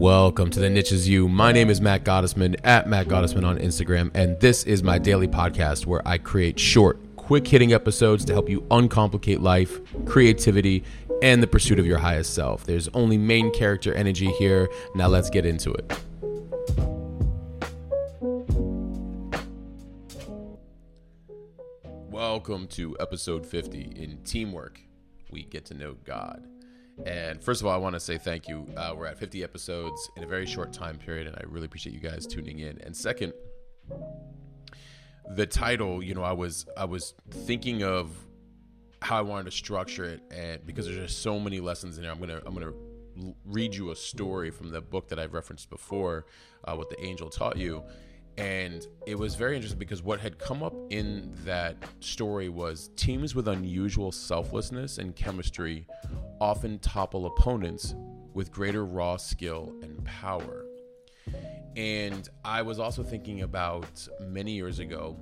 Welcome to the Niche Is You. My name is Matt Gottesman at Matt Gottesman on Instagram, and this is my daily podcast where I create short, quick hitting episodes to help you uncomplicate life, creativity, and the pursuit of your highest self. There's only main character energy here. Now let's get into it. Welcome to episode 50 in Teamwork. We get to know God. And first of all, I want to say thank you. Uh, we're at 50 episodes in a very short time period, and I really appreciate you guys tuning in. And second, the title, you know, I was I was thinking of how I wanted to structure it, and because there's just so many lessons in there, I'm gonna I'm gonna read you a story from the book that I've referenced before, uh, what the angel taught you, and it was very interesting because what had come up in that story was teams with unusual selflessness and chemistry often topple opponents with greater raw skill and power. And I was also thinking about many years ago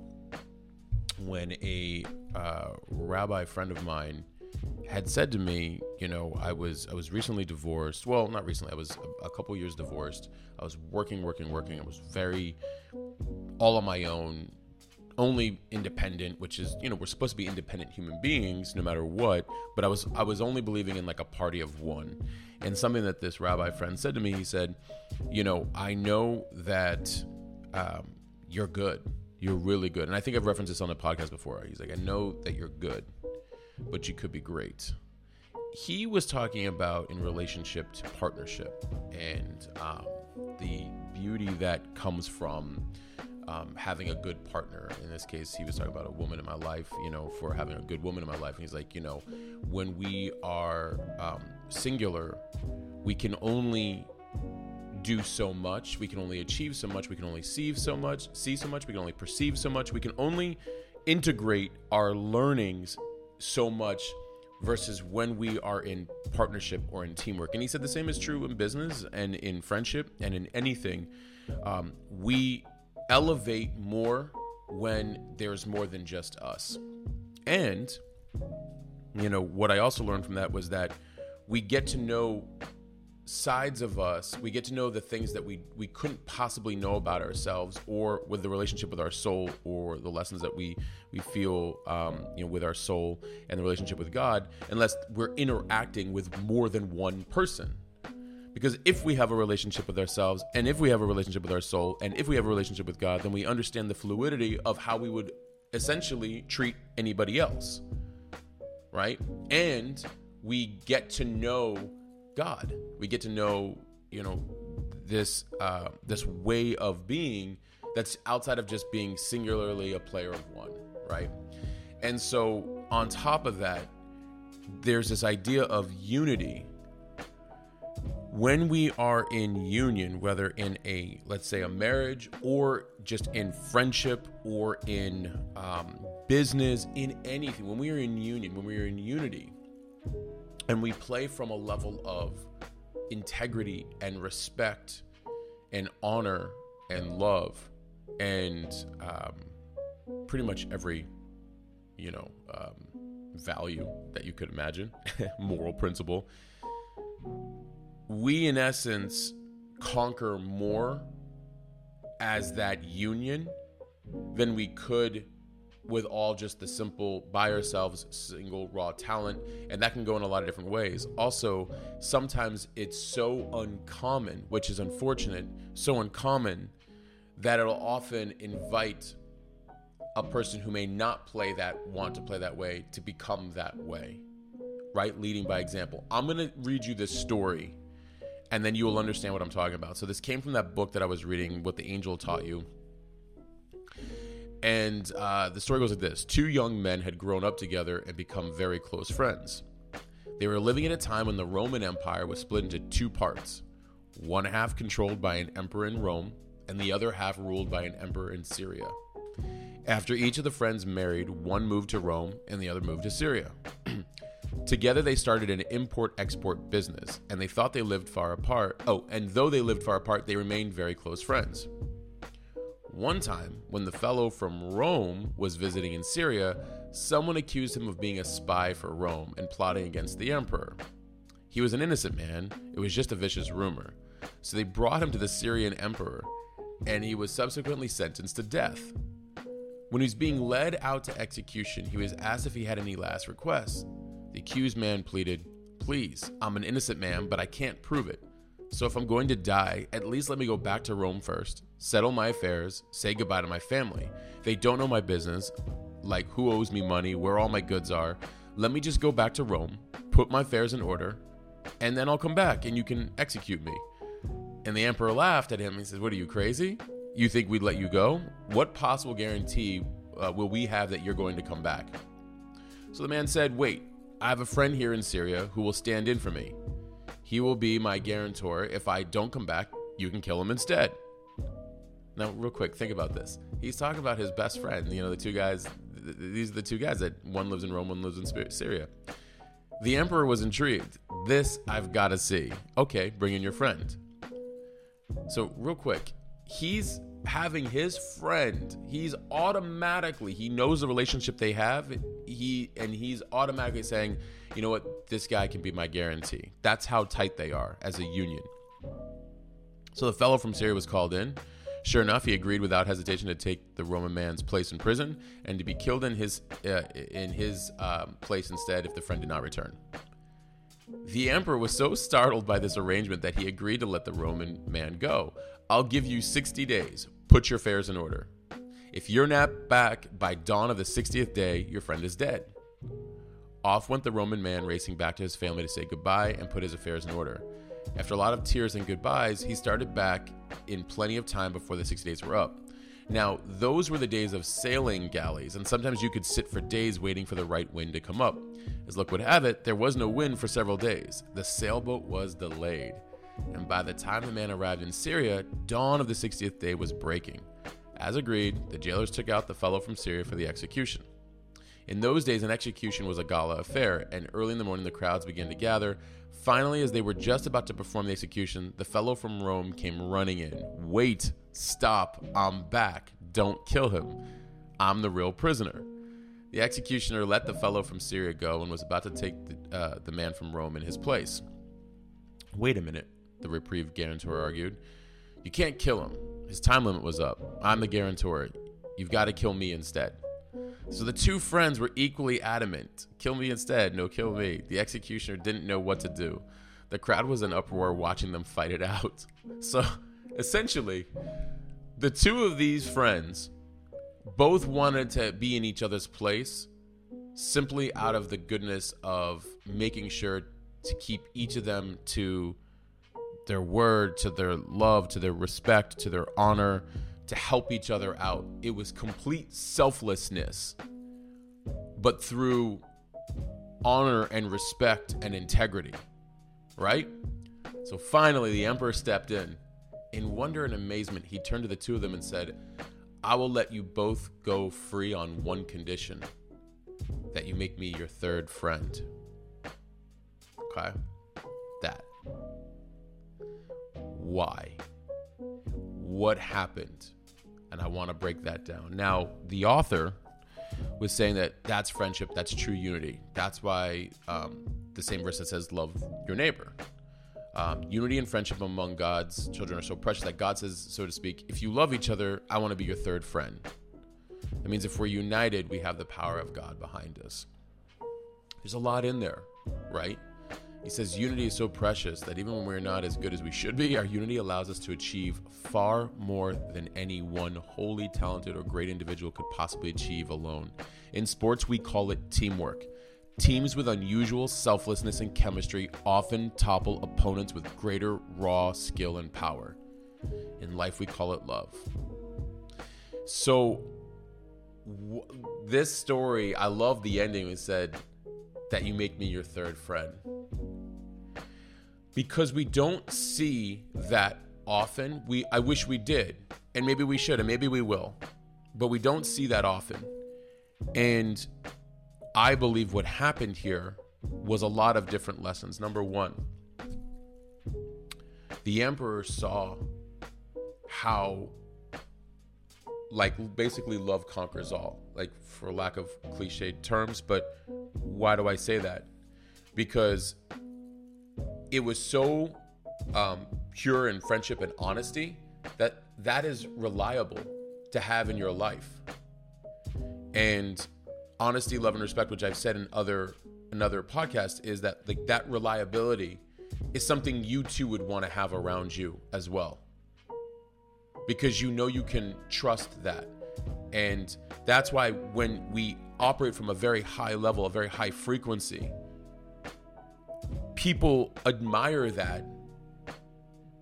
when a uh, rabbi friend of mine had said to me, you know, I was I was recently divorced. Well, not recently. I was a, a couple years divorced. I was working, working, working. I was very all on my own, only independent, which is you know we're supposed to be independent human beings no matter what. But I was I was only believing in like a party of one, and something that this rabbi friend said to me. He said, you know, I know that um, you're good. You're really good. And I think I've referenced this on the podcast before. He's like, I know that you're good but you could be great. He was talking about in relationship to partnership and um, the beauty that comes from um, having a good partner. In this case, he was talking about a woman in my life, you know, for having a good woman in my life. And he's like, you know, when we are um, singular, we can only do so much. We can only achieve so much. We can only see so much, see so much. We can only perceive so much. We can only integrate our learnings so much versus when we are in partnership or in teamwork. And he said the same is true in business and in friendship and in anything. Um, we elevate more when there's more than just us. And, you know, what I also learned from that was that we get to know sides of us we get to know the things that we we couldn't possibly know about ourselves or with the relationship with our soul or the lessons that we we feel um, you know with our soul and the relationship with god unless we're interacting with more than one person. Because if we have a relationship with ourselves and if we have a relationship with our soul and if we have a relationship with god then we understand the fluidity of how we would essentially treat anybody else right? And we get to know God. We get to know, you know, this uh, this way of being that's outside of just being singularly a player of one, right? And so on top of that, there's this idea of unity. When we are in union, whether in a let's say a marriage or just in friendship or in um, business, in anything, when we are in union, when we are in unity, and we play from a level of integrity and respect and honor and love and um, pretty much every you know um, value that you could imagine moral principle. We in essence conquer more as that union than we could with all just the simple by ourselves single raw talent and that can go in a lot of different ways. Also sometimes it's so uncommon which is unfortunate so uncommon that it'll often invite a person who may not play that want to play that way to become that way right? Leading by example. I'm going to read you this story and then you will understand what i'm talking about. So this came from that book that i was reading what the angel taught you and uh, the story goes like this Two young men had grown up together and become very close friends. They were living at a time when the Roman Empire was split into two parts one half controlled by an emperor in Rome, and the other half ruled by an emperor in Syria. After each of the friends married, one moved to Rome and the other moved to Syria. Together, they started an import export business, and they thought they lived far apart. Oh, and though they lived far apart, they remained very close friends. One time, when the fellow from Rome was visiting in Syria, someone accused him of being a spy for Rome and plotting against the emperor. He was an innocent man, it was just a vicious rumor. So they brought him to the Syrian emperor, and he was subsequently sentenced to death. When he was being led out to execution, he was asked if he had any last requests. The accused man pleaded, Please, I'm an innocent man, but I can't prove it. So if I'm going to die, at least let me go back to Rome first, settle my affairs, say goodbye to my family. They don't know my business, like who owes me money, where all my goods are. Let me just go back to Rome, put my affairs in order, and then I'll come back and you can execute me. And the emperor laughed at him and said, What are you, crazy? You think we'd let you go? What possible guarantee uh, will we have that you're going to come back? So the man said, Wait, I have a friend here in Syria who will stand in for me. He will be my guarantor. If I don't come back, you can kill him instead. Now, real quick, think about this. He's talking about his best friend. You know, the two guys, these are the two guys that one lives in Rome, one lives in Syria. The emperor was intrigued. This I've got to see. Okay, bring in your friend. So, real quick, he's having his friend he's automatically he knows the relationship they have he and he's automatically saying you know what? This guy can be my guarantee. That's how tight they are as a union. So the fellow from syria was called in. Sure enough he agreed without hesitation to take the roman man's place in prison and to be killed in his uh, in his um, place instead if the friend did not return. The emperor was so startled by this arrangement that he agreed to let the Roman man go. I'll give you 60 days. Put your affairs in order. If you're not back by dawn of the 60th day, your friend is dead. Off went the Roman man, racing back to his family to say goodbye and put his affairs in order. After a lot of tears and goodbyes, he started back in plenty of time before the 60 days were up. Now, those were the days of sailing galleys, and sometimes you could sit for days waiting for the right wind to come up. As luck would have it, there was no wind for several days. The sailboat was delayed, and by the time the man arrived in Syria, dawn of the 60th day was breaking. As agreed, the jailers took out the fellow from Syria for the execution. In those days, an execution was a gala affair, and early in the morning the crowds began to gather. Finally, as they were just about to perform the execution, the fellow from Rome came running in. Wait, Stop, I'm back. Don't kill him. I'm the real prisoner. The executioner let the fellow from Syria go and was about to take the, uh, the man from Rome in his place. Wait a minute, the reprieve guarantor argued. You can't kill him. His time limit was up. I'm the guarantor. You've got to kill me instead. So the two friends were equally adamant kill me instead, no, kill me. The executioner didn't know what to do. The crowd was in uproar watching them fight it out. So essentially, the two of these friends both wanted to be in each other's place simply out of the goodness of making sure to keep each of them to their word, to their love, to their respect, to their honor, to help each other out. It was complete selflessness, but through honor and respect and integrity, right? So finally, the emperor stepped in in wonder and amazement, he turned to the two of them and said, I will let you both go free on one condition that you make me your third friend. Okay? That. Why? What happened? And I want to break that down. Now, the author was saying that that's friendship, that's true unity. That's why um, the same verse that says, Love your neighbor. Um, unity and friendship among God's children are so precious that God says, so to speak, if you love each other, I want to be your third friend. That means if we're united, we have the power of God behind us. There's a lot in there, right? He says unity is so precious that even when we're not as good as we should be, our unity allows us to achieve far more than any one wholly talented or great individual could possibly achieve alone. In sports, we call it teamwork. Teams with unusual selflessness and chemistry often topple opponents with greater raw skill and power. In life, we call it love. So, w- this story, I love the ending. It said that you make me your third friend. Because we don't see that often. We I wish we did. And maybe we should, and maybe we will. But we don't see that often. And I believe what happened here was a lot of different lessons. Number one, the emperor saw how, like, basically love conquers all, like, for lack of cliched terms. But why do I say that? Because it was so um, pure in friendship and honesty, that that is reliable to have in your life. And honesty, love, and respect, which I've said in other another podcast, is that like that reliability is something you too would want to have around you as well. Because you know you can trust that. And that's why when we operate from a very high level, a very high frequency, people admire that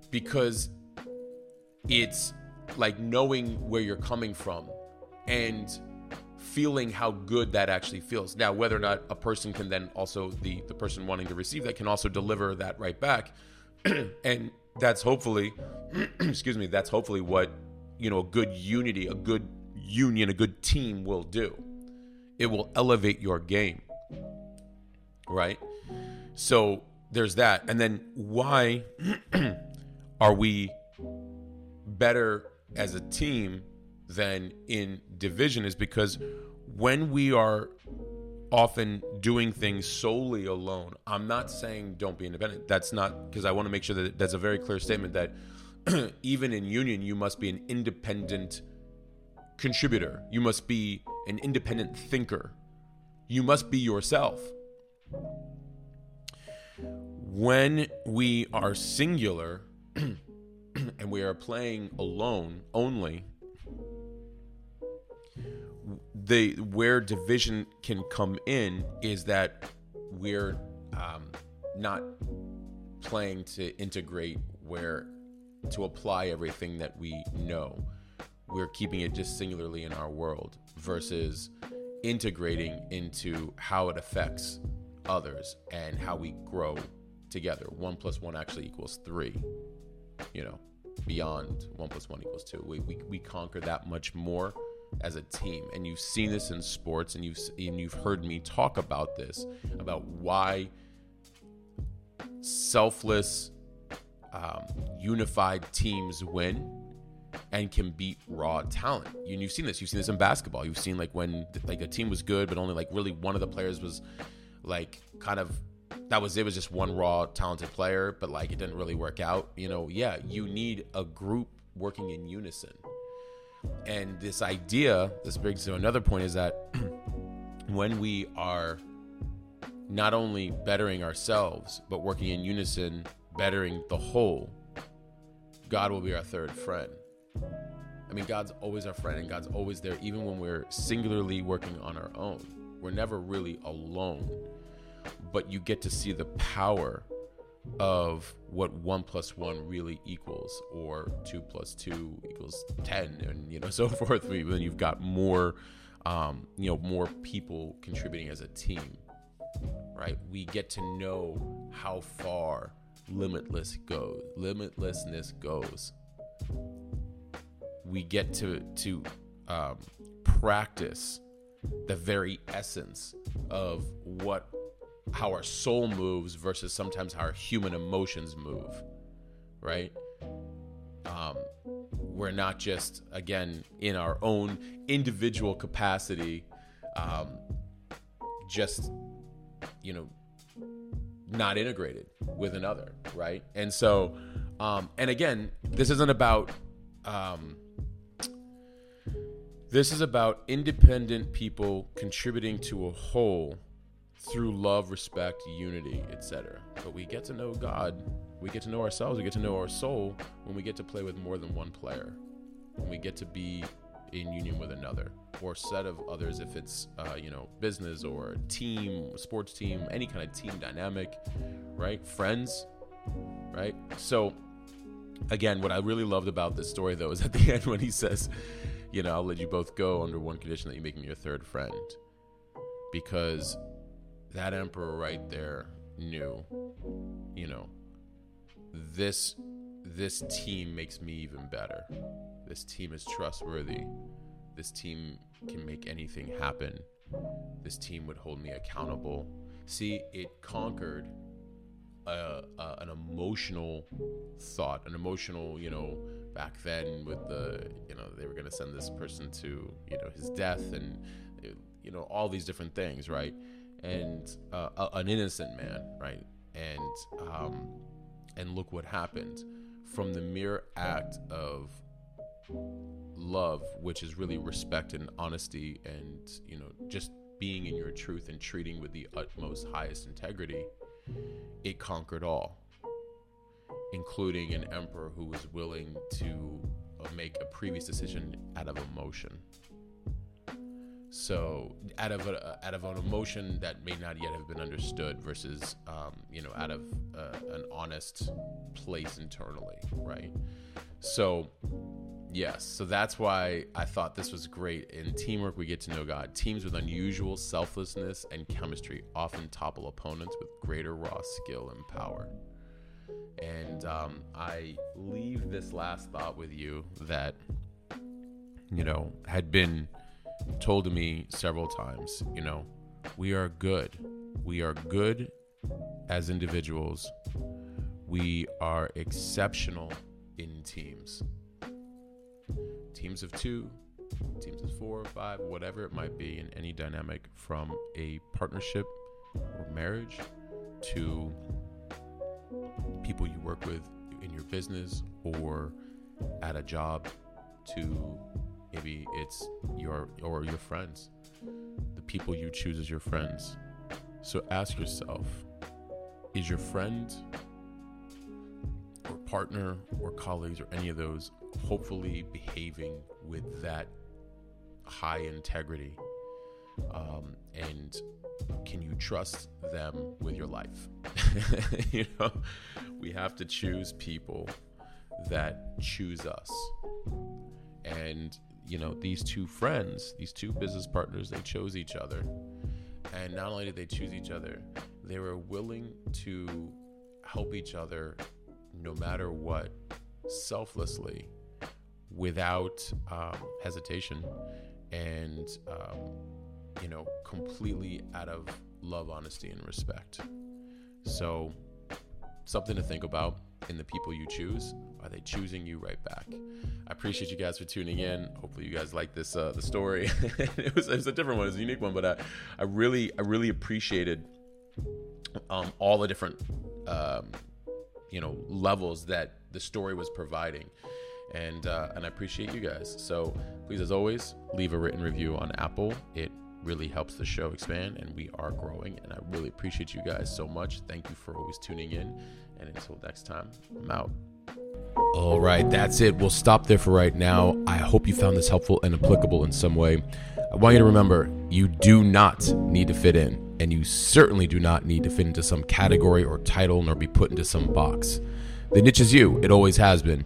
because it's like knowing where you're coming from and feeling how good that actually feels. Now, whether or not a person can then also the the person wanting to receive that can also deliver that right back, and that's hopefully, excuse me, that's hopefully what you know a good unity, a good union, a good team will do. It will elevate your game, right? So there's that, and then why are we better as a team than in division is because when we are often doing things solely alone, I'm not saying don't be independent. That's not because I want to make sure that that's a very clear statement that even in union, you must be an independent contributor. You must be an independent thinker. You must be yourself. When we are singular and we are playing alone only, the where division can come in is that we're um, not playing to integrate where to apply everything that we know. We're keeping it just singularly in our world versus integrating into how it affects others and how we grow together. One plus one actually equals three, you know, beyond one plus one equals two. We, we, we conquer that much more as a team and you've seen this in sports and you've and you've heard me talk about this about why selfless um, unified teams win and can beat raw talent and you've seen this you've seen this in basketball you've seen like when like a team was good but only like really one of the players was like kind of that was it was just one raw talented player but like it didn't really work out you know yeah you need a group working in unison and this idea, this brings to another point, is that when we are not only bettering ourselves, but working in unison, bettering the whole, God will be our third friend. I mean, God's always our friend, and God's always there, even when we're singularly working on our own. We're never really alone, but you get to see the power of what one plus one really equals, or two plus two equals ten, and you know so forth. When you've got more, um, you know, more people contributing as a team, right? We get to know how far limitless goes, limitlessness goes. We get to to um, practice the very essence of what how our soul moves versus sometimes how our human emotions move, right? Um, we're not just again in our own individual capacity, um, just you know, not integrated with another, right? And so, um, and again, this isn't about. Um, this is about independent people contributing to a whole through love, respect, unity, etc. But we get to know God, we get to know ourselves, we get to know our soul when we get to play with more than one player, when we get to be in union with another or set of others if it's uh, you know business or team sports team any kind of team dynamic right? Friends right? So again what i really loved about this story though is at the end when he says you know i'll let you both go under one condition that you make me your third friend because that emperor right there knew, you know, this this team makes me even better. This team is trustworthy. This team can make anything happen. This team would hold me accountable. See, it conquered a, a, an emotional thought, an emotional, you know, back then with the, you know, they were going to send this person to, you know, his death and, you know, all these different things, right? and uh, an innocent man, right? And um, and look what happened from the mere act of love, which is really respect and honesty and, you know, just being in your truth and treating with the utmost highest integrity, it conquered all, including an emperor who was willing to uh, make a previous decision out of emotion. So, out of a, out of an emotion that may not yet have been understood, versus um, you know, out of uh, an honest place internally, right? So, Yes, so that's why I thought this was great. In teamwork, we get to know God. Teams with unusual selflessness and chemistry often topple opponents with greater raw skill and power. And um, I leave this last thought with you that, you know, had been told to me several times. You know, we are good. We are good as individuals. We are exceptional in teams teams of two, teams of four, or five, whatever it might be in any dynamic from a partnership or marriage to people you work with in your business or at a job to maybe it's your or your friends. The people you choose as your friends. So ask yourself is your friend or partner or colleagues or any of those hopefully behaving with that high integrity? Um, and can you trust them with your life you know we have to choose people that choose us. And you know these two friends these two business partners they chose each other. And not only did they choose each other they were willing to help each other no matter what selflessly without um, hesitation and um, you know completely out of love honesty and respect so something to think about in the people you choose. Are they choosing you right back? I appreciate you guys for tuning in. Hopefully you guys like this uh, the story. It, was, it was a different one. It was a unique one but I, I really i really appreciated um, all the different um, you know levels that the story was providing. And uh, and I appreciate you guys. So please, as always, leave a written review on Apple. It really helps the show expand, and we are growing. And I really appreciate you guys so much. Thank you for always tuning in. And until next time, I'm out. All right, that's it. We'll stop there for right now. I hope you found this helpful and applicable in some way. I want you to remember you do not need to fit in, and you certainly do not need to fit into some category or title nor be put into some box. The niche is you, it always has been.